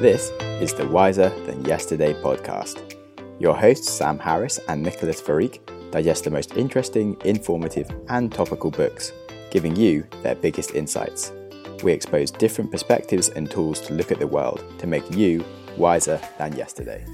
This is the Wiser Than Yesterday podcast. Your hosts, Sam Harris and Nicholas Farik, digest the most interesting, informative, and topical books, giving you their biggest insights. We expose different perspectives and tools to look at the world to make you wiser than yesterday.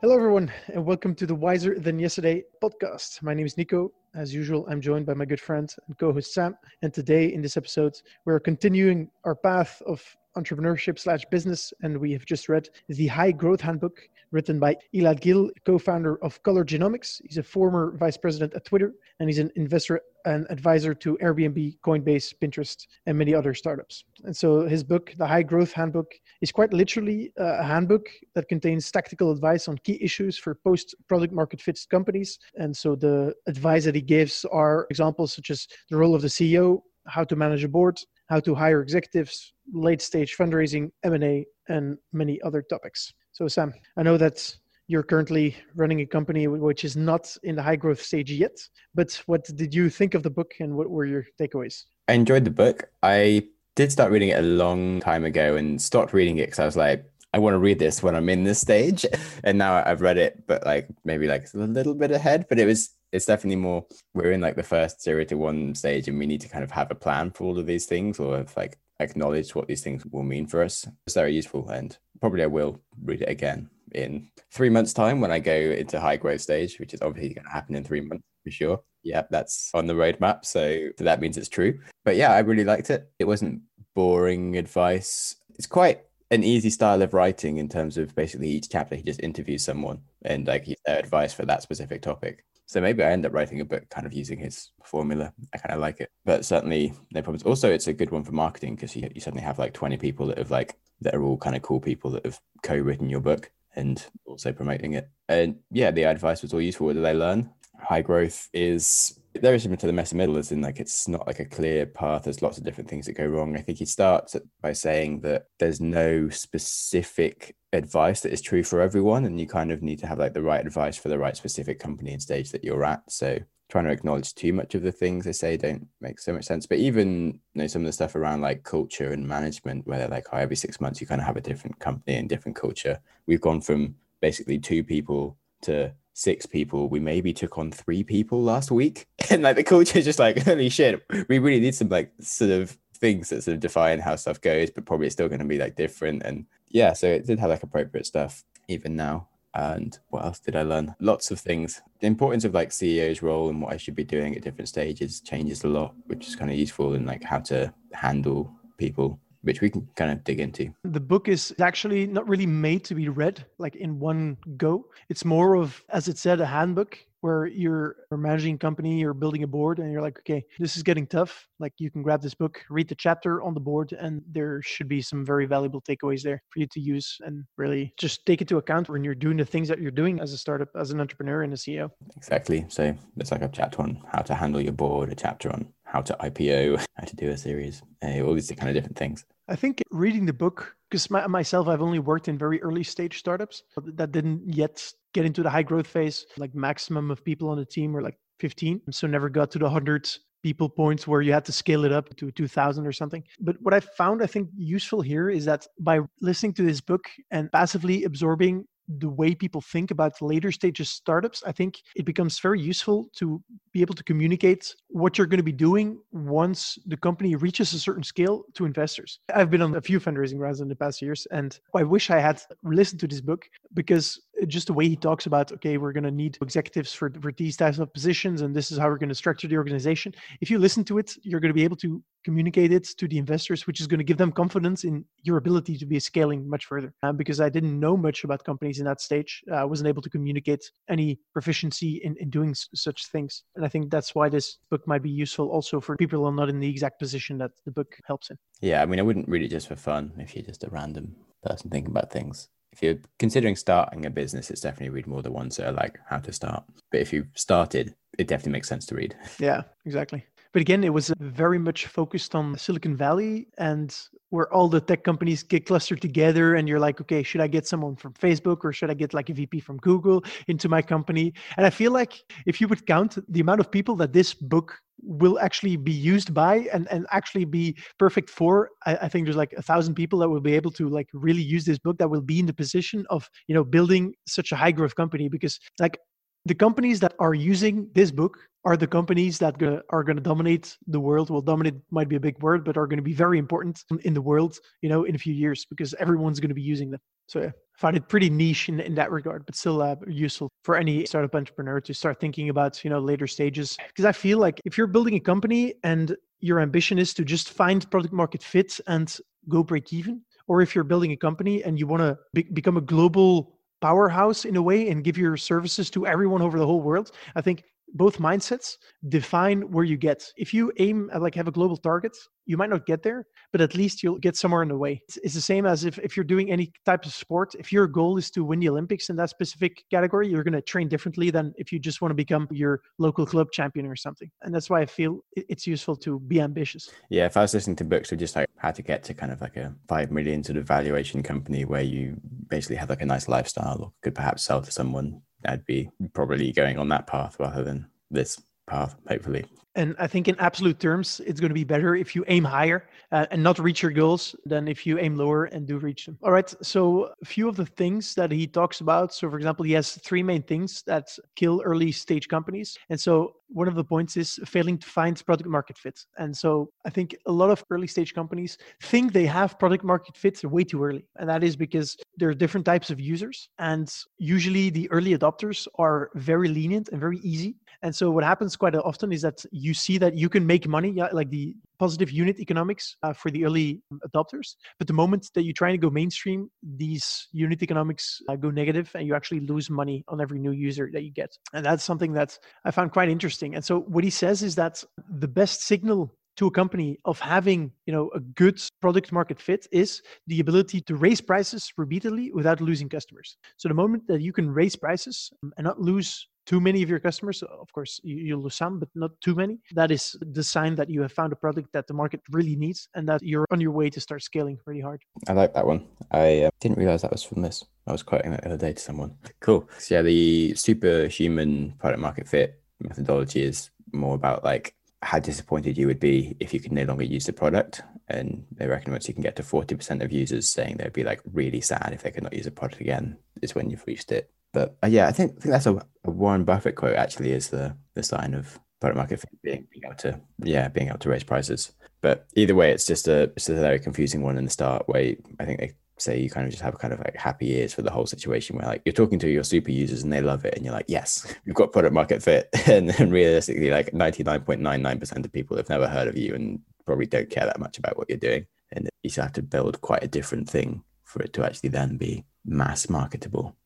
Hello, everyone, and welcome to the Wiser Than Yesterday podcast. My name is Nico. As usual, I'm joined by my good friend and co host Sam. And today, in this episode, we're continuing our path of entrepreneurship slash business. And we have just read the High Growth Handbook written by Elad Gil, co-founder of Color Genomics. He's a former vice president at Twitter, and he's an investor and advisor to Airbnb, Coinbase, Pinterest, and many other startups. And so his book, The High Growth Handbook, is quite literally uh, a handbook that contains tactical advice on key issues for post-product market fit companies. And so the advice that he gives are examples such as the role of the CEO, how to manage a board, how to hire executives, late stage fundraising, M&A, and many other topics. So, Sam, I know that you're currently running a company which is not in the high growth stage yet, but what did you think of the book and what were your takeaways? I enjoyed the book. I did start reading it a long time ago and stopped reading it because I was like, I want to read this when I'm in this stage. And now I've read it, but like maybe like a little bit ahead. But it was it's definitely more we're in like the first zero to one stage and we need to kind of have a plan for all of these things or like acknowledged what these things will mean for us. It's very useful and probably I will read it again in three months' time when I go into high growth stage, which is obviously going to happen in three months for sure. Yeah, that's on the roadmap. So that means it's true. But yeah, I really liked it. It wasn't boring advice. It's quite an easy style of writing in terms of basically each chapter he just interviews someone and like their advice for that specific topic. So maybe I end up writing a book kind of using his formula. I kind of like it, but certainly no problems. Also, it's a good one for marketing because you, you suddenly have like 20 people that have like, that are all kind of cool people that have co-written your book and also promoting it. And yeah, the advice was all useful. What did I learn? High growth is very similar to the messy middle, as in like it's not like a clear path. There's lots of different things that go wrong. I think he starts by saying that there's no specific advice that is true for everyone and you kind of need to have like the right advice for the right specific company and stage that you're at so trying to acknowledge too much of the things they say don't make so much sense but even you know some of the stuff around like culture and management where they're like oh, every six months you kind of have a different company and different culture we've gone from basically two people to six people we maybe took on three people last week and like the culture is just like holy shit we really need some like sort of things that sort of define how stuff goes but probably it's still going to be like different and yeah, so it did have like appropriate stuff even now. And what else did I learn? Lots of things. The importance of like CEO's role and what I should be doing at different stages changes a lot, which is kind of useful in like how to handle people which we can kind of dig into. The book is actually not really made to be read like in one go. It's more of, as it said, a handbook where you're managing a company, you're building a board, and you're like, okay, this is getting tough. Like you can grab this book, read the chapter on the board, and there should be some very valuable takeaways there for you to use and really just take into account when you're doing the things that you're doing as a startup, as an entrepreneur and a CEO. Exactly. So it's like a chapter on how to handle your board, a chapter on how to IPO, how to do a series, uh, all these kind of different things. I think reading the book, because my, myself, I've only worked in very early stage startups that didn't yet get into the high growth phase. Like maximum of people on the team were like 15, so never got to the 100 people points where you had to scale it up to 2000 or something. But what I found, I think, useful here is that by listening to this book and passively absorbing the way people think about later stages startups, I think it becomes very useful to be able to communicate what you're going to be doing once the company reaches a certain scale to investors. I've been on a few fundraising rounds in the past years, and I wish I had listened to this book because just the way he talks about, okay, we're going to need executives for, for these types of positions, and this is how we're going to structure the organization. If you listen to it, you're going to be able to communicate it to the investors, which is going to give them confidence in your ability to be scaling much further. Um, because I didn't know much about companies in that stage, uh, I wasn't able to communicate any proficiency in, in doing s- such things. And I think that's why this book might be useful also for people who are not in the exact position that the book helps in. Yeah, I mean, I wouldn't read it just for fun if you're just a random person thinking about things. If you're considering starting a business, it's definitely read more the ones that are like how to start. But if you've started, it definitely makes sense to read. Yeah, exactly. But again, it was very much focused on Silicon Valley and where all the tech companies get clustered together. And you're like, okay, should I get someone from Facebook or should I get like a VP from Google into my company? And I feel like if you would count the amount of people that this book will actually be used by and, and actually be perfect for I, I, think there's like a thousand people that will be able to like really use this book that will be in the position of you know building such a high growth company because like the companies that are using this book are the companies that are going to dominate the world. Well dominate might be a big word but are going to be very important in the world you know in a few years because everyone's going to be using them. So yeah find it pretty niche in, in that regard, but still uh, useful for any startup entrepreneur to start thinking about, you know, later stages. Because I feel like if you're building a company and your ambition is to just find product market fit and go break even, or if you're building a company and you want to be- become a global powerhouse in a way and give your services to everyone over the whole world, I think both mindsets define where you get. If you aim at like have a global target, you might not get there, but at least you'll get somewhere in the way. It's, it's, the same as if, if you're doing any type of sport. If your goal is to win the Olympics in that specific category, you're going to train differently than if you just want to become your local club champion or something. And that's why I feel it's useful to be ambitious. Yeah, if I was listening to books of just like how to get to kind of like a five million sort of valuation company where you basically have like a nice lifestyle or could perhaps sell to someone I'd be probably going on that path rather than this path, hopefully. And I think in absolute terms, it's going to be better if you aim higher uh, and not reach your goals than if you aim lower and do reach them. All right. So, a few of the things that he talks about. So, for example, he has three main things that kill early stage companies. And so, one of the points is failing to find product market fit. And so, I think a lot of early stage companies think they have product market fit way too early. And that is because there are different types of users. And usually, the early adopters are very lenient and very easy. And so, what happens quite often is that you see that you can make money, yeah, like the positive unit economics uh, for the early adopters. But the moment that you're trying to go mainstream, these unit economics uh, go negative and you actually lose money on every new user that you get. And that's something that I found quite interesting. And so what he says is that the best signal to a company of having you know a good product market fit is the ability to raise prices repeatedly without losing customers so the moment that you can raise prices and not lose too many of your customers, of course, you, lose some, but not too many. That is the sign that you have found a product that the market really needs and that you're on your way to start scaling really hard. I like that one. I uh, didn't realize that was from this. I was quoting that the other day to someone. Cool. So, yeah, the superhuman product market fit methodology is more about like how disappointed you would be if you could no longer use the product. And they reckon once you can get to 40% of users saying they'd be like really sad if they could not use a product again, is when you've reached it. But uh, yeah, I think, I think that's a, a, Warren Buffett quote. Actually, is the the sign of product market fit being, being able to yeah being able to raise prices. But either way, it's just a it's a very confusing one in the start. Where I think they say you kind of just have kind of like happy ears for the whole situation where like you're talking to your super users and they love it and you're like yes you've got product market fit and realistically like 99.99% of people have never heard of you and probably don't care that much about what you're doing and you still have to build quite a different thing for it to actually then be mass marketable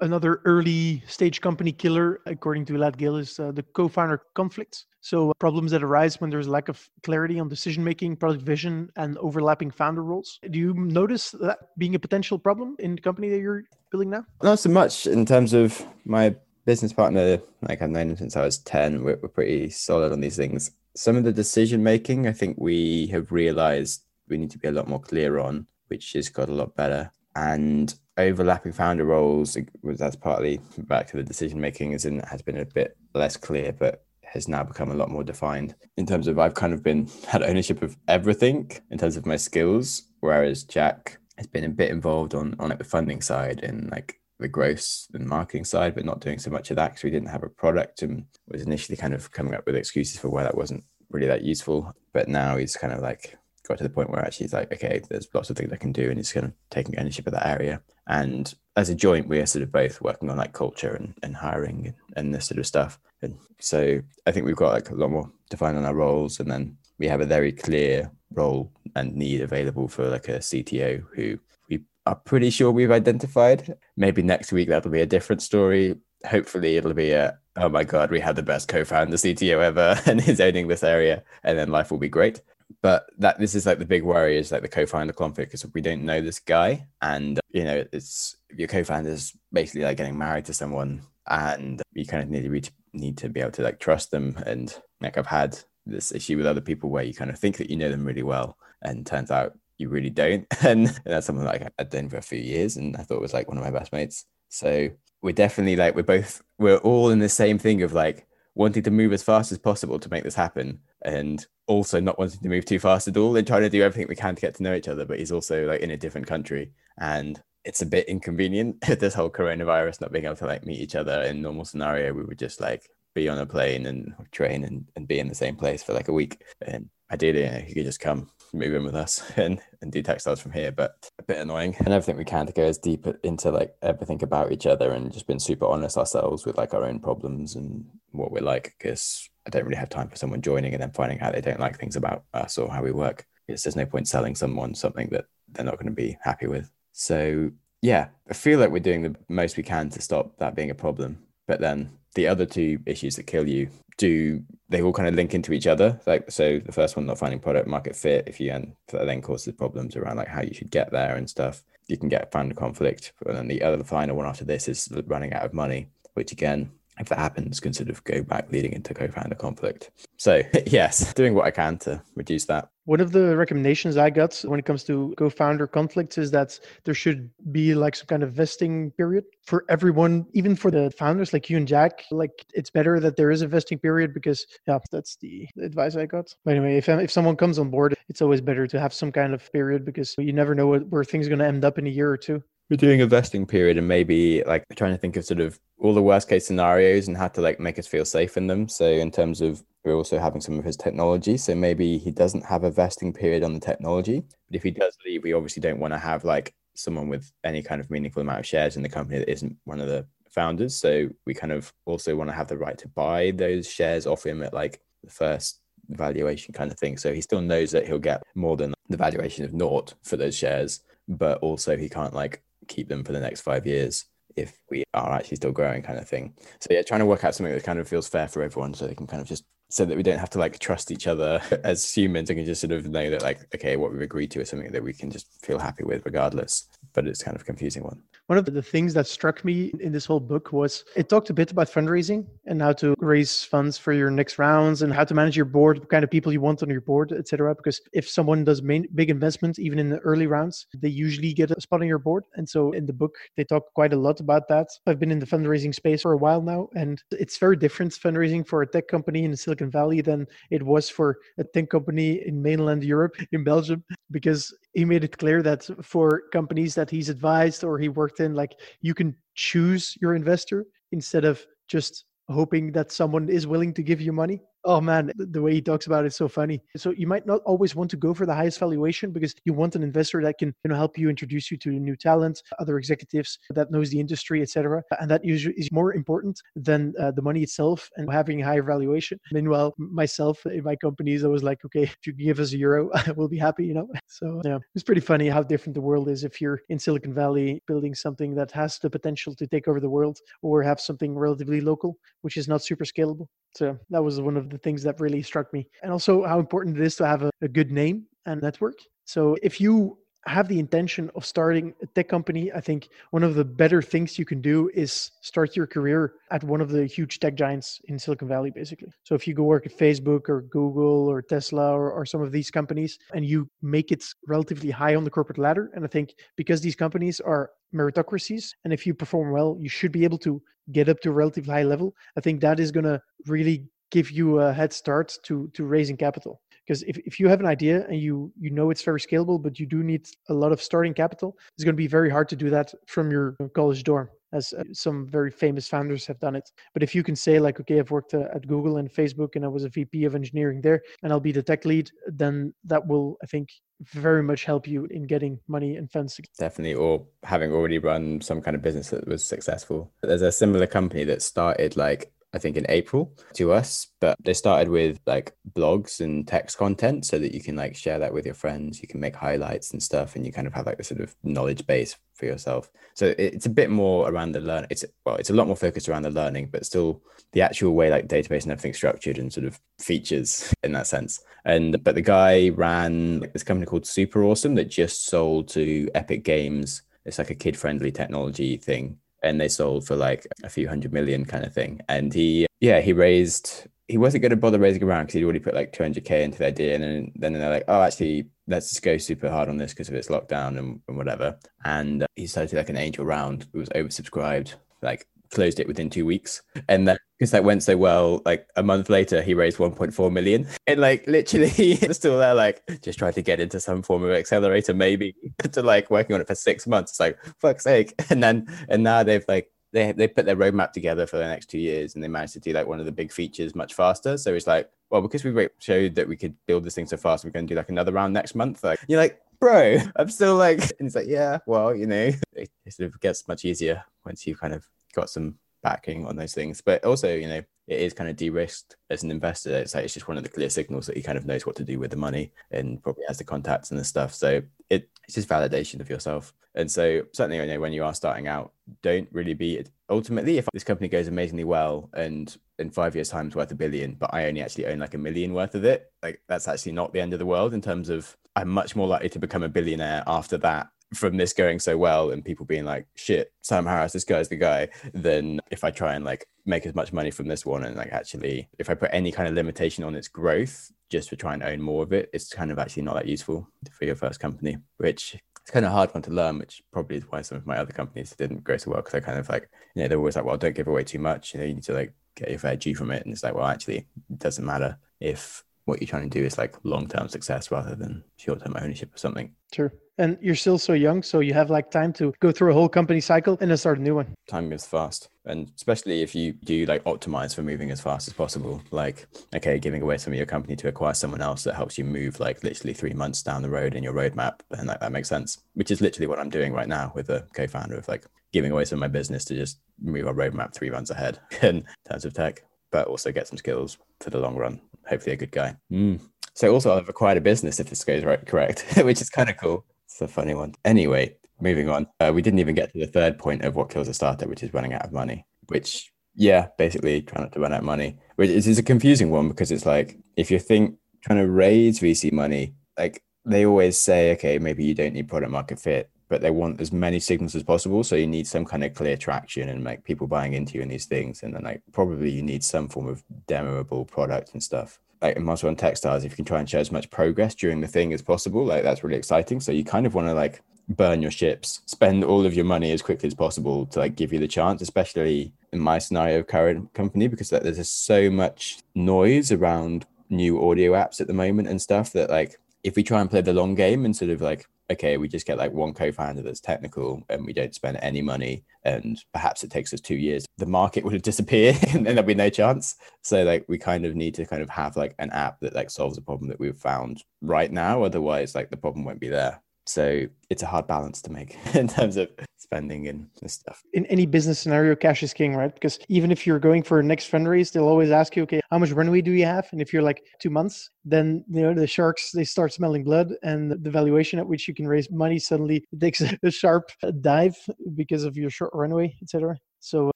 Another early stage company killer, according to Elad Gil, is uh, the co founder conflicts. So, uh, problems that arise when there's lack of clarity on decision making, product vision, and overlapping founder roles. Do you notice that being a potential problem in the company that you're building now? Not so much in terms of my business partner. Like I've known him since I was 10. We're, we're pretty solid on these things. Some of the decision making, I think we have realized we need to be a lot more clear on, which has got a lot better. And overlapping founder roles that's partly back to the decision making as in has been a bit less clear but has now become a lot more defined. In terms of I've kind of been had ownership of everything in terms of my skills whereas Jack has been a bit involved on on like the funding side and like the growth and marketing side but not doing so much of that because we didn't have a product and was initially kind of coming up with excuses for why that wasn't really that useful. But now he's kind of like got to the point where actually he's like, okay, there's lots of things I can do, and he's kind of taking ownership of that area. And as a joint, we are sort of both working on like culture and, and hiring and, and this sort of stuff. And so I think we've got like a lot more defined on our roles, and then we have a very clear role and need available for like a CTO who we are pretty sure we've identified. Maybe next week that'll be a different story. Hopefully it'll be a oh my god, we had the best co-founder CTO ever and is owning this area, and then life will be great but that this is like the big worry is like the co-founder conflict because we don't know this guy and you know it's your co-founder is basically like getting married to someone and you kind of need to reach, need to be able to like trust them and like i've had this issue with other people where you kind of think that you know them really well and turns out you really don't and, and that's something like i've done for a few years and i thought was like one of my best mates. So we're definitely like we're both we're all in the same thing of like wanting to move as fast as possible to make this happen and also not wanting to move too fast at all. And trying to do everything we can to get to know each other but he's also like in a different country. And it's a bit inconvenient this whole coronavirus not being able to like meet each other. In normal scenario we would just like be on a plane and train and, and be in the same place for like a week. And ideally you, know, you could just come move in with us and, and do textiles from here, but a bit annoying. And everything we can to go as deep into like everything about each other and just been super honest ourselves with like our own problems and what we're like. Because I don't really have time for someone joining and then finding out they don't like things about us or how we work. Because there's no point selling someone something that they're not going to be happy with. So yeah, I feel like we're doing the most we can to stop that being a problem. But then the other two issues that kill you do they all kind of link into each other. Like so the first one not finding product market fit if you and that then causes problems around like how you should get there and stuff. You can get founder conflict and then the other the final one after this is running out of money which again if that happens can sort of go back leading into co-founder conflict so yes doing what i can to reduce that one of the recommendations I got when it comes to co-founder conflicts is that there should be like some kind of vesting period for everyone, even for the founders like you and Jack. Like it's better that there is a vesting period because yeah, that's the advice I got. But anyway, if if someone comes on board, it's always better to have some kind of period because you never know where things are going to end up in a year or two. We're doing a vesting period and maybe like trying to think of sort of all the worst case scenarios and how to like make us feel safe in them. So in terms of we're also having some of his technology. So maybe he doesn't have a vesting period on the technology. But if he does leave, we obviously don't want to have like someone with any kind of meaningful amount of shares in the company that isn't one of the founders. So we kind of also want to have the right to buy those shares off him at like the first valuation kind of thing. So he still knows that he'll get more than the valuation of naught for those shares, but also he can't like keep them for the next five years if we are actually still growing kind of thing. So yeah, trying to work out something that kind of feels fair for everyone so they can kind of just so that we don't have to like trust each other as humans and can just sort of know that like okay what we've agreed to is something that we can just feel happy with regardless but it's kind of confusing one one of the things that struck me in this whole book was it talked a bit about fundraising and how to raise funds for your next rounds and how to manage your board, what kind of people you want on your board, etc. Because if someone does main, big investments, even in the early rounds, they usually get a spot on your board. And so in the book, they talk quite a lot about that. I've been in the fundraising space for a while now, and it's very different fundraising for a tech company in Silicon Valley than it was for a tech company in mainland Europe, in Belgium, because he made it clear that for companies that he's advised or he worked in like you can choose your investor instead of just hoping that someone is willing to give you money oh man the way he talks about it is so funny. So you might not always want to go for the highest valuation because you want an investor that can you know help you introduce you to new talent other executives that knows the industry etc and that usually is more important than uh, the money itself and having a higher valuation. Meanwhile myself in my companies i was like okay if you give us a euro we'll be happy you know? So yeah it's pretty funny how different the world is if you're in silicon valley building something that has the potential to take over the world or have something relatively local which is not super scalable so that was one of the things that really struck me. And also how important it is to have a, a good name and network. So if you have the intention of starting a tech company, I think one of the better things you can do is start your career at one of the huge tech giants in Silicon Valley, basically. So if you go work at Facebook or Google or Tesla or, or some of these companies and you make it relatively high on the corporate ladder, and I think because these companies are meritocracies, and if you perform well, you should be able to get up to a relatively high level. I think that is going to really give you a head start to to raising capital because if, if you have an idea and you you know it's very scalable but you do need a lot of starting capital it's going to be very hard to do that from your college dorm as uh, some very famous founders have done it. But if you can say like okay i've worked uh, at google and facebook and i was a vp of engineering there and i'll be the tech lead then that will i think very much help you in getting money and funds definitely or having already run some kind of business that was successful. There's a similar company that started like I think in April to us, but they started with like blogs and text content so that you can like share that with your friends. You can make highlights and stuff, and you kind of have like the sort of knowledge base for yourself. So it's a bit more around the learn. It's well, it's a lot more focused around the learning, but still the actual way like database and everything structured and sort of features in that sense. And but the guy ran this company called Super Awesome that just sold to Epic Games. It's like a kid friendly technology thing and they sold for like a few hundred million kind of thing. And he, yeah, he raised, he wasn't going to bother raising around because he'd already put like 200K into the idea. And then, then they're like, oh, actually, let's just go super hard on this because of its lockdown and, and whatever. And he started like an angel round. It was oversubscribed like closed it within two weeks. And then because that went so well, like a month later, he raised 1.4 million. And like literally still there, like just trying to get into some form of accelerator, maybe to like working on it for six months. It's like, fuck's sake. And then, and now they've like, they, they put their roadmap together for the next two years and they managed to do like one of the big features much faster. So it's like, well, because we showed that we could build this thing so fast, we're going to do like another round next month. Like, you're like, bro, I'm still like, and it's like, yeah, well, you know, it, it sort of gets much easier once you've kind of got some backing on those things. But also, you know, it is kind of de-risked as an investor. It's like it's just one of the clear signals that he kind of knows what to do with the money and probably has the contacts and the stuff. So it, it's just validation of yourself. And so certainly, you know, when you are starting out, don't really be ultimately if this company goes amazingly well and in five years' time it's worth a billion, but I only actually own like a million worth of it, like that's actually not the end of the world in terms of I'm much more likely to become a billionaire after that from this going so well and people being like, shit, Sam Harris, this guy's the guy, than if I try and like make as much money from this one and like actually, if I put any kind of limitation on its growth just for trying to own more of it, it's kind of actually not that useful for your first company, which it's kind of hard one to learn, which probably is why some of my other companies didn't grow so well because I kind of like, you know, they're always like, well, don't give away too much. You know, you need to like get your fair due from it. And it's like, well, actually, it doesn't matter if what you're trying to do is like long term success rather than short term ownership or something. Sure. And you're still so young, so you have like time to go through a whole company cycle and then start a new one. Time goes fast. And especially if you do like optimize for moving as fast as possible, like, okay, giving away some of your company to acquire someone else that helps you move like literally three months down the road in your roadmap. And like, that makes sense, which is literally what I'm doing right now with a co founder of like giving away some of my business to just move our roadmap three months ahead in terms of tech, but also get some skills for the long run. Hopefully, a good guy. Mm. So also, I've acquired a business if this goes right, correct, which is kind of cool. It's a funny one. Anyway, moving on. Uh, we didn't even get to the third point of what kills a startup, which is running out of money. Which, yeah, basically trying not to run out of money. Which is, is a confusing one because it's like if you think trying to raise VC money, like they always say, okay, maybe you don't need product market fit, but they want as many signals as possible. So you need some kind of clear traction and like people buying into you and these things. And then like probably you need some form of demoable product and stuff like in Muscle and Techstars, if you can try and show as much progress during the thing as possible, like that's really exciting. So you kind of want to like burn your ships, spend all of your money as quickly as possible to like give you the chance, especially in my scenario of current company, because like, there's just so much noise around new audio apps at the moment and stuff that like if we try and play the long game and sort of like okay, we just get like one co-founder that's technical and we don't spend any money and perhaps it takes us two years, the market would have disappeared and there'd be no chance. So like we kind of need to kind of have like an app that like solves a problem that we've found right now. Otherwise, like the problem won't be there. So it's a hard balance to make in terms of spending and stuff. In any business scenario, cash is king, right? Because even if you're going for a next fundraise, they'll always ask you, okay, how much runway do you have? And if you're like two months, then you know the sharks they start smelling blood, and the valuation at which you can raise money suddenly takes a sharp dive because of your short runway, etc. So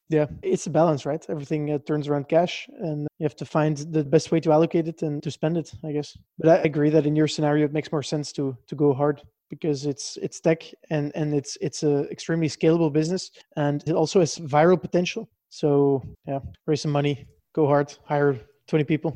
yeah, it's a balance, right? Everything uh, turns around cash, and you have to find the best way to allocate it and to spend it, I guess. But I agree that in your scenario, it makes more sense to to go hard because it's it's tech and and it's it's a extremely scalable business and it also has viral potential. So yeah, raise some money, go hard, hire 20 people.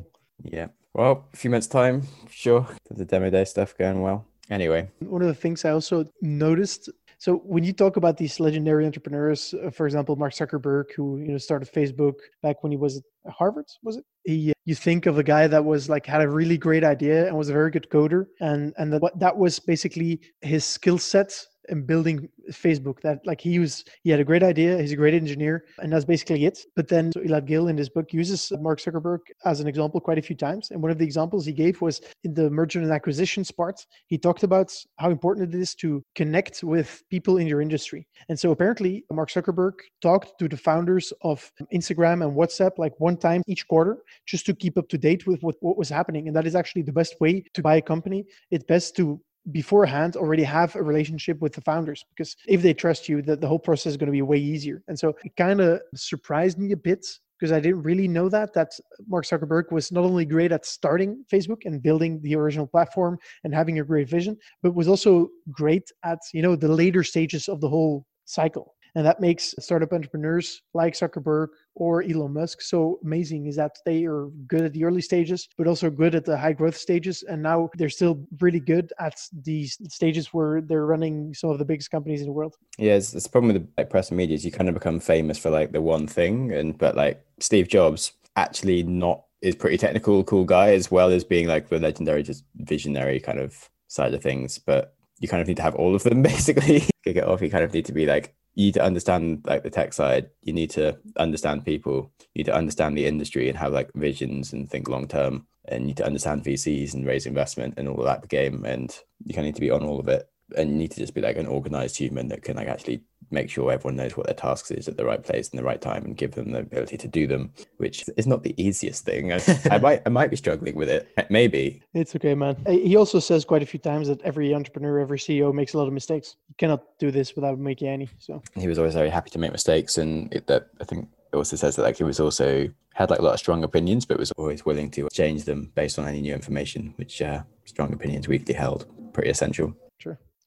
Yeah. Well, a few months time, sure. The demo day stuff going well. Anyway, one of the things I also noticed so when you talk about these legendary entrepreneurs, uh, for example, Mark Zuckerberg, who you know started Facebook back when he was at Harvard, was it? He, you think of a guy that was like had a really great idea and was a very good coder, and and that that was basically his skill set and building Facebook. That like he was, he had a great idea. He's a great engineer, and that's basically it. But then so Elad Gil in his book uses Mark Zuckerberg as an example quite a few times. And one of the examples he gave was in the merger and acquisitions part. He talked about how important it is to connect with people in your industry. And so apparently, Mark Zuckerberg talked to the founders of Instagram and WhatsApp like one time each quarter, just to keep up to date with what, what was happening. And that is actually the best way to buy a company. It's best to beforehand already have a relationship with the founders because if they trust you that the whole process is going to be way easier. And so it kind of surprised me a bit because i didn't really know that that mark zuckerberg was not only great at starting facebook and building the original platform and having a great vision but was also great at you know the later stages of the whole cycle And that makes startup entrepreneurs like Zuckerberg or Elon Musk so amazing is that they are good at the early stages, but also good at the high growth stages. And now they're still really good at these stages where they're running some of the biggest companies in the world. Yeah, it's, it's the problem with the like, press and media is you kind of become famous for like the one thing. And but like Steve Jobs actually not is pretty technical, cool guy, as well as being like the legendary, just visionary kind of side of things. But you kind of need to have all of them basically. Kick it off. You kind of need to be like you need to understand like the tech side. You need to understand people. You need to understand the industry and have like visions and think long term. And you need to understand VCs and raise investment and all of that game. And you kind of need to be on all of it. And you need to just be like an organized human that can like actually make sure everyone knows what their tasks is at the right place in the right time and give them the ability to do them, which is not the easiest thing. I might I might be struggling with it. Maybe. It's okay, man. He also says quite a few times that every entrepreneur, every CEO makes a lot of mistakes. You cannot do this without making any. So he was always very happy to make mistakes and it, that I think it also says that like he was also had like a lot of strong opinions, but was always willing to change them based on any new information, which uh, strong opinions weakly held. Pretty essential.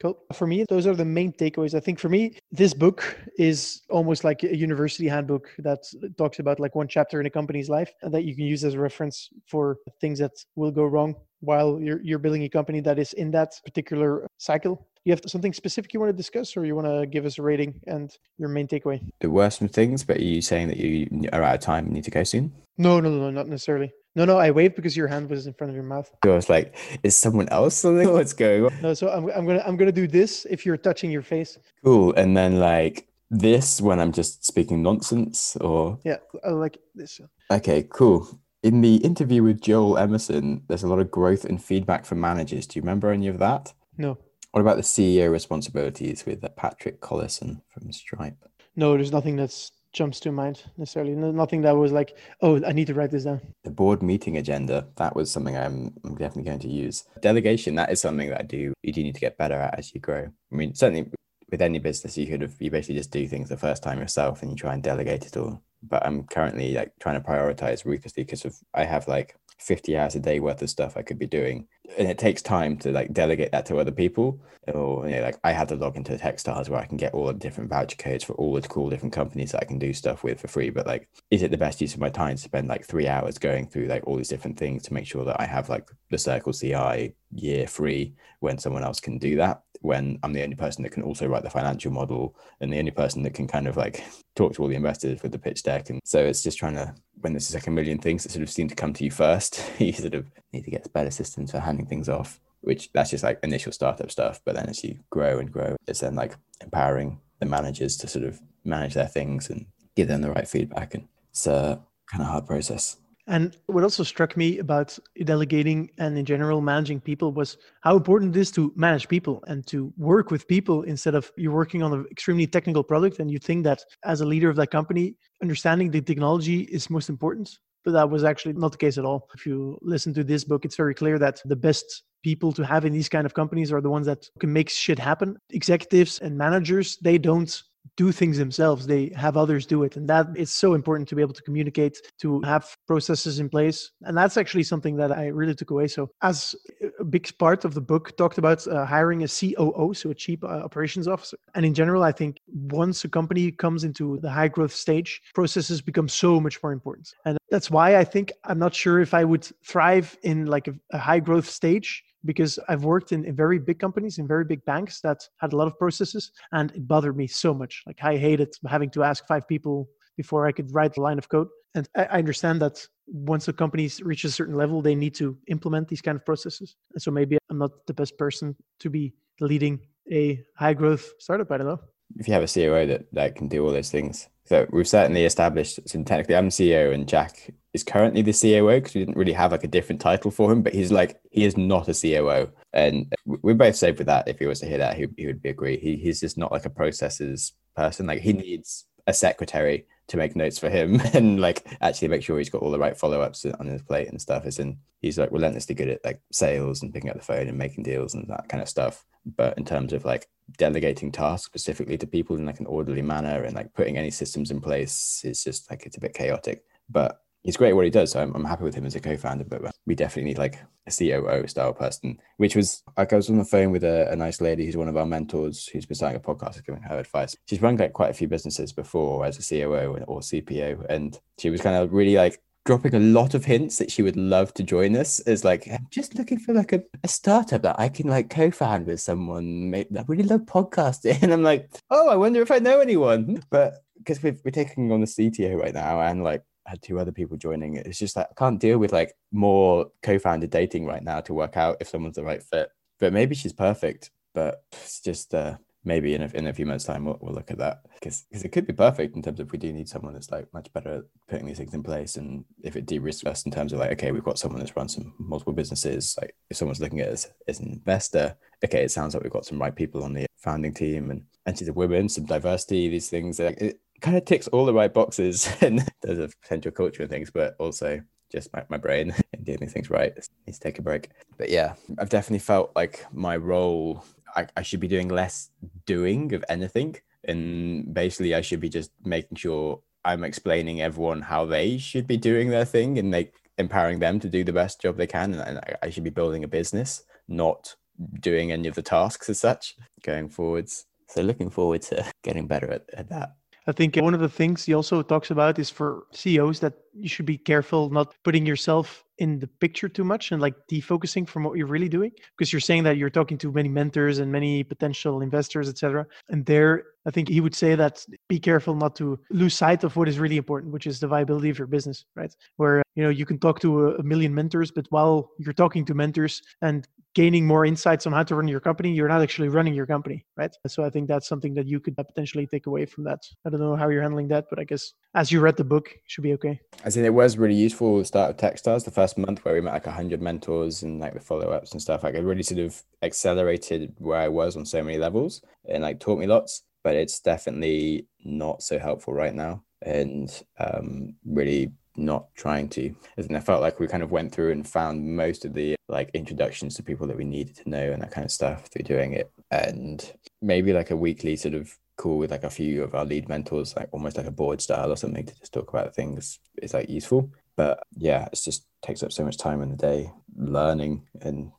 Cool. For me, those are the main takeaways. I think for me, this book is almost like a university handbook that talks about like one chapter in a company's life that you can use as a reference for things that will go wrong while you're, you're building a company that is in that particular cycle. You have something specific you want to discuss, or you want to give us a rating and your main takeaway? There were some things, but are you saying that you are out of time and need to go soon? No, no, no, not necessarily. No, no, I waved because your hand was in front of your mouth. I was like, is someone else something? What's going on? No, so I'm, I'm gonna I'm gonna do this if you're touching your face. Cool. And then like this when I'm just speaking nonsense or Yeah, I like this. Okay, cool. In the interview with Joelle Emerson, there's a lot of growth and feedback from managers. Do you remember any of that? No. What about the CEO responsibilities with Patrick Collison from Stripe? No, there's nothing that's jumps to mind necessarily. Nothing that was like, oh, I need to write this down. The board meeting agenda, that was something I'm, I'm definitely going to use. Delegation, that is something that I do, you do need to get better at as you grow. I mean, certainly with any business, you could have, you basically just do things the first time yourself and you try and delegate it all. But I'm currently like trying to prioritize ruthlessly because of I have like 50 hours a day worth of stuff I could be doing. And it takes time to like delegate that to other people. Or, you know, like I had to log into Techstars where I can get all the different voucher codes for all the cool different companies that I can do stuff with for free. But like, is it the best use of my time to spend like three hours going through like all these different things to make sure that I have like the Circle CI year free when someone else can do that? When I'm the only person that can also write the financial model and the only person that can kind of like talk to all the investors with the pitch deck. And so it's just trying to, when there's like a million things that sort of seem to come to you first, you sort of need to get better systems for handing things off, which that's just like initial startup stuff. But then as you grow and grow, it's then like empowering the managers to sort of manage their things and give them the right feedback. And it's a kind of hard process. And what also struck me about delegating and in general managing people was how important it is to manage people and to work with people instead of you're working on an extremely technical product and you think that as a leader of that company, understanding the technology is most important. But that was actually not the case at all. If you listen to this book, it's very clear that the best people to have in these kind of companies are the ones that can make shit happen. Executives and managers, they don't do things themselves they have others do it and that is so important to be able to communicate to have processes in place and that's actually something that i really took away. So as a big part of the book talked about uh, hiring a coo so a chief uh, operations officer and in general i think once a company comes into the high growth stage processes become so much more important and that's why i think i'm not sure if i would thrive in like a, a high growth stage because I've worked in, in, very big companies, in very big banks that had a lot of processes, and it bothered me so much. Like I hated having to ask five people before I could write a line of code. And I, I understand that once a company reaches a certain level, they need to implement these kind of processes. And so maybe I'm not the best person to be leading a high growth startup. I don't know. If you have a COO that, that can do all those things, so we've certainly established. So technically, I'm CEO, and Jack is currently the COO because we didn't really have like a different title for him. But he's like he is not a COO, and we're both safe with that. If he was to hear that, he, he would be agree. He, he's just not like a processes person. Like he needs a secretary to make notes for him and like actually make sure he's got all the right follow-ups on his plate and stuff. As in he's like relentlessly good at like sales and picking up the phone and making deals and that kind of stuff. But in terms of like delegating tasks specifically to people in like an orderly manner and like putting any systems in place, it's just like it's a bit chaotic. But he's great at what he does. So I'm, I'm happy with him as a co-founder, but uh, we definitely need like a COO style person, which was like I was on the phone with a, a nice lady who's one of our mentors who's been starting a podcast giving her advice. She's run like quite a few businesses before as a COO or CPO. And she was kind of really like dropping a lot of hints that she would love to join us as like I'm just looking for like a, a startup that I can like co-found with someone. I really love podcasting. And I'm like, oh, I wonder if I know anyone. But because we're, we're taking on the CTO right now and like had two other people joining. It's just like I can't deal with like more co-founded dating right now to work out if someone's the right fit. But maybe she's perfect. But it's just uh, maybe in a, in a few months' time we'll, we'll look at that because it could be perfect in terms of we do need someone that's like much better at putting these things in place and if it de-risks us in terms of like okay we've got someone that's run some multiple businesses like if someone's looking at us as an investor okay it sounds like we've got some right people on the founding team and and she's a woman some diversity these things like, it, kind of ticks all the right boxes and there's a potential culture and things, but also just my, my brain and doing things right. needs to take a break. But yeah, I've definitely felt like my role, I, I should be doing less doing of anything. And basically, I should be just making sure I'm explaining everyone how they should be doing their thing and like empowering them to do the best job they can. And, I should be building a business, not doing any of the tasks as such going forwards. So looking forward to getting better at, at that. I think one of the things he also talks about is for CEOs that you should be careful not putting yourself in the picture too much and like defocusing from what you're really doing because you're saying that you're talking to many mentors and many potential investors etc and there i think he would say that be careful not to lose sight of what is really important which is the viability of your business right where you know you can talk to a, million mentors but while you're talking to mentors and gaining more insights on how to run your company, you're not actually running your company, right? So I think that's something that you could potentially take away from that. I don't know how you're handling that, but I guess as you read the book, should be okay. I think it was really useful the start of Techstars, the first month where we met like 100 mentors and like the follow ups and stuff. Like it really sort of accelerated where I was on so many levels and like taught me lots, but it's definitely not so helpful right now. And um, really not trying to. And I felt like we kind of went through and found most of the like introductions to people that we needed to know and that kind of stuff through doing it. And maybe like a weekly sort of call with like a few of our lead mentors, like almost like a board style or something to just talk about things is like useful. But yeah, it just takes up so much time in the day learning and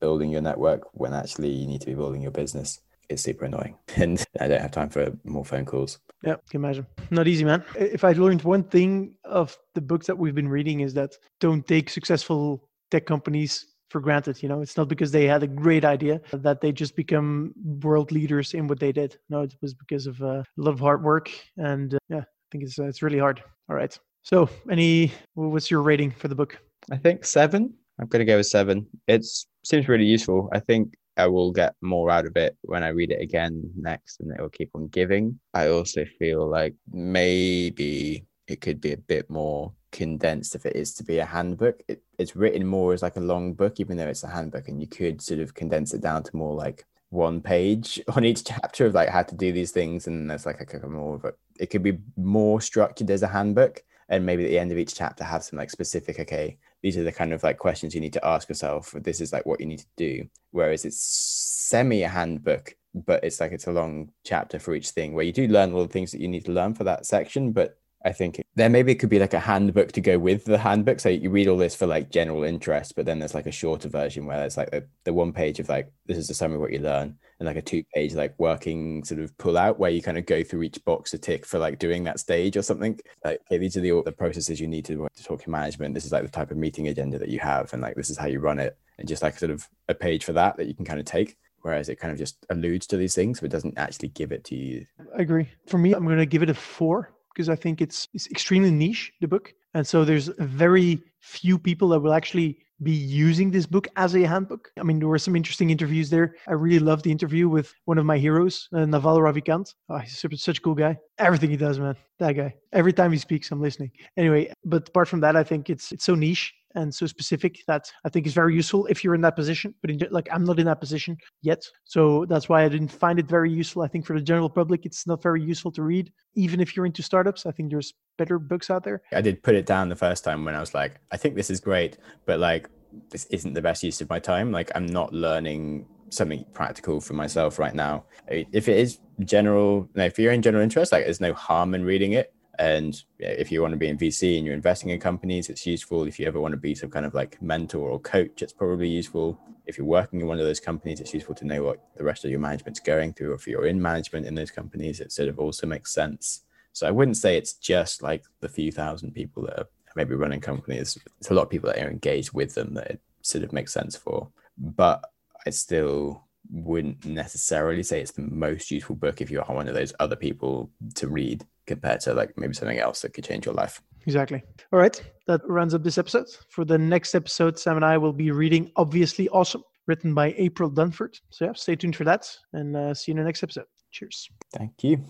building your network when actually you need to be building your business It's super annoying and I don't have time for more phone calls. Yeah, can imagine. Not easy, man. If I learned one thing of the books that we've been reading is that don't take successful tech companies for granted. You know, it's not because they had a great idea that they just become world leaders in what they did. No, it was because of uh, a lot of hard work. And uh, yeah, I think it's uh, it's really hard. All right. So, any what's your rating for the book? I think seven. I'm gonna go with seven. It seems really useful. I think I will get more out of it when I read it again next, and it will keep on giving. I also feel like maybe it could be a bit more condensed if it is to be a handbook. It, it's written more as like a long book, even though it's a handbook, and you could sort of condense it down to more like one page on each chapter of like how to do these things, and there's like a, a more a. It could be more structured as a handbook, and maybe at the end of each chapter have some like specific. Okay, these are the kind of like questions you need to ask yourself. This is like what you need to do. Whereas it's semi a handbook, but it's like it's a long chapter for each thing where you do learn all the things that you need to learn for that section, but I think there maybe it could be like a handbook to go with the handbook. So you read all this for like general interest, but then there's like a shorter version where it's like the, the one page of like this is the summary of what you learn, and like a two page like working sort of pull out where you kind of go through each box to tick for like doing that stage or something. Like okay, these are the the processes you need to, to talk in management. This is like the type of meeting agenda that you have, and like this is how you run it, and just like sort of a page for that that you can kind of take whereas it kind of just alludes to these things but doesn't actually give it to you i agree for me i'm going to give it a four because I think it's, it's extremely niche, the book. And so there's very few people that will actually be using this book as a handbook. I mean, there were some interesting interviews there. I really loved the interview with one of my heroes, uh, Naval Ravikant. Oh, he's such a cool guy. Everything he does, man, that guy. Every time he speaks, I'm listening. Anyway, but apart from that, I think it's it's so niche and so specific that I think is very useful if you're in that position. But in, like I'm not in that position yet, so that's why I didn't find it very useful. I think for the general public, it's not very useful to read, even if you're into startups. I think there's better books out there. I did put it down the first time when I was like, I think this is great, but like this isn't the best use of my time. Like I'm not learning something practical for myself right now. If it is general, if you're in general interest, like there's no harm in reading it And if you want to be in VC and you're investing in companies, it's useful. If you ever want to be some kind of like mentor or coach, it's probably useful. If you're working in one of those companies, it's useful to know what the rest of your management's going through. Or if you're in management in those companies, it sort of also makes sense. So I wouldn't say it's just like the few thousand people that are maybe running companies. It's a lot of people that are engaged with them that it sort of makes sense for. But I still wouldn't necessarily say it's the most useful book if you are one of those other people to read compared to like maybe something else that could change your life. Exactly. All right. That rounds up this episode. For the next episode, Sam and I will be reading Obviously Awesome, written by April Dunford. So, yeah, stay tuned for that and uh, see you in the next episode. Cheers. Thank you.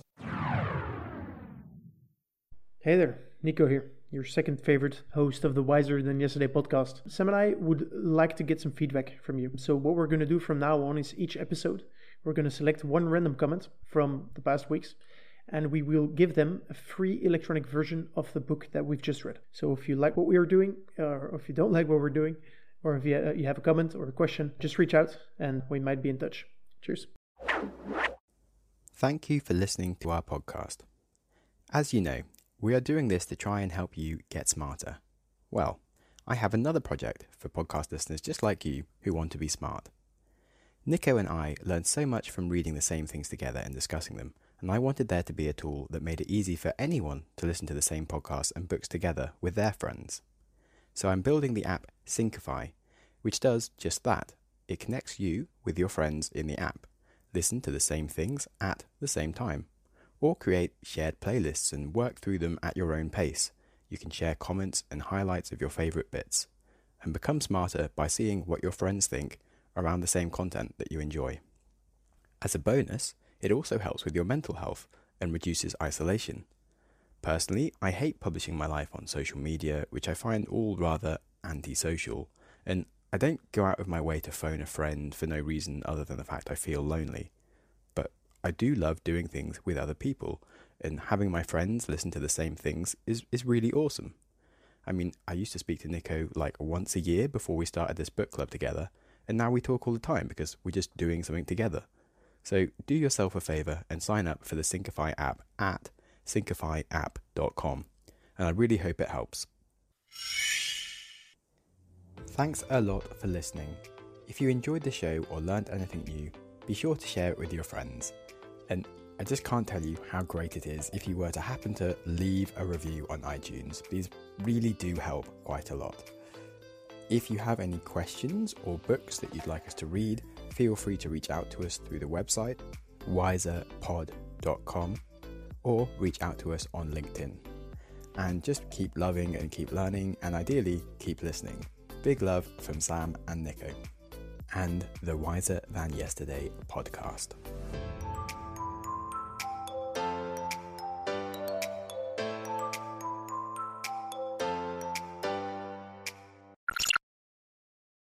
Hey there, Nico here your second favorite host of the Wiser Than Yesterday podcast. Sam and I would like to get some feedback from you. So, what we're going to do from now on is each episode, we're going to select one random comment from the past weeks and we will give them a free electronic version of the book that we've just read. So, if you like what we are doing, or if you don't like what we're doing, or if you, uh, have a comment or a question, just reach out and we might be in touch. Cheers. Thank you for listening to our podcast. As you know, we are doing this to try and help you get smarter. Well, I have another project for podcast listeners just like you who want to be smart. Nico and I learned so much from reading the same things together and discussing them, and I wanted there to be a tool that made it easy for anyone to listen to the same podcasts and books together with their friends. So I'm building the app Syncify, which does just that. It connects you with your friends in the app. Listen to the same things at the same time or create shared playlists and work through them at your own pace. You can share comments and highlights of your favorite bits, and become smarter by seeing what your friends think around the same content that you enjoy. As a bonus, it also helps with your mental health and reduces isolation. Personally, I hate publishing my life on social media, which I find all rather antisocial, and I don't go out of my way to phone a friend for no reason other than the fact I feel lonely. But I do love doing things with other people, and having my friends listen to the same things is, is really awesome. I mean, I used to speak to Nico like once a year before we started this book club together, and now we talk all the time because we're just doing something together. So do yourself a favor and sign up for the Syncify app at syncifyapp.com, and I really hope it helps. Thanks a lot for listening. If you enjoyed the show or learned anything new, be sure to share it with your friends. And I just can't tell you how great it is if you were to happen to leave a review on iTunes. These really do help quite a lot. If you have any questions or books that you'd like us to read, feel free to reach out to us through the website wiserpod.com or reach out to us on LinkedIn. And just keep loving and keep learning, and ideally, keep listening. Big love from Sam and Nico, and the Wiser Than Yesterday podcast.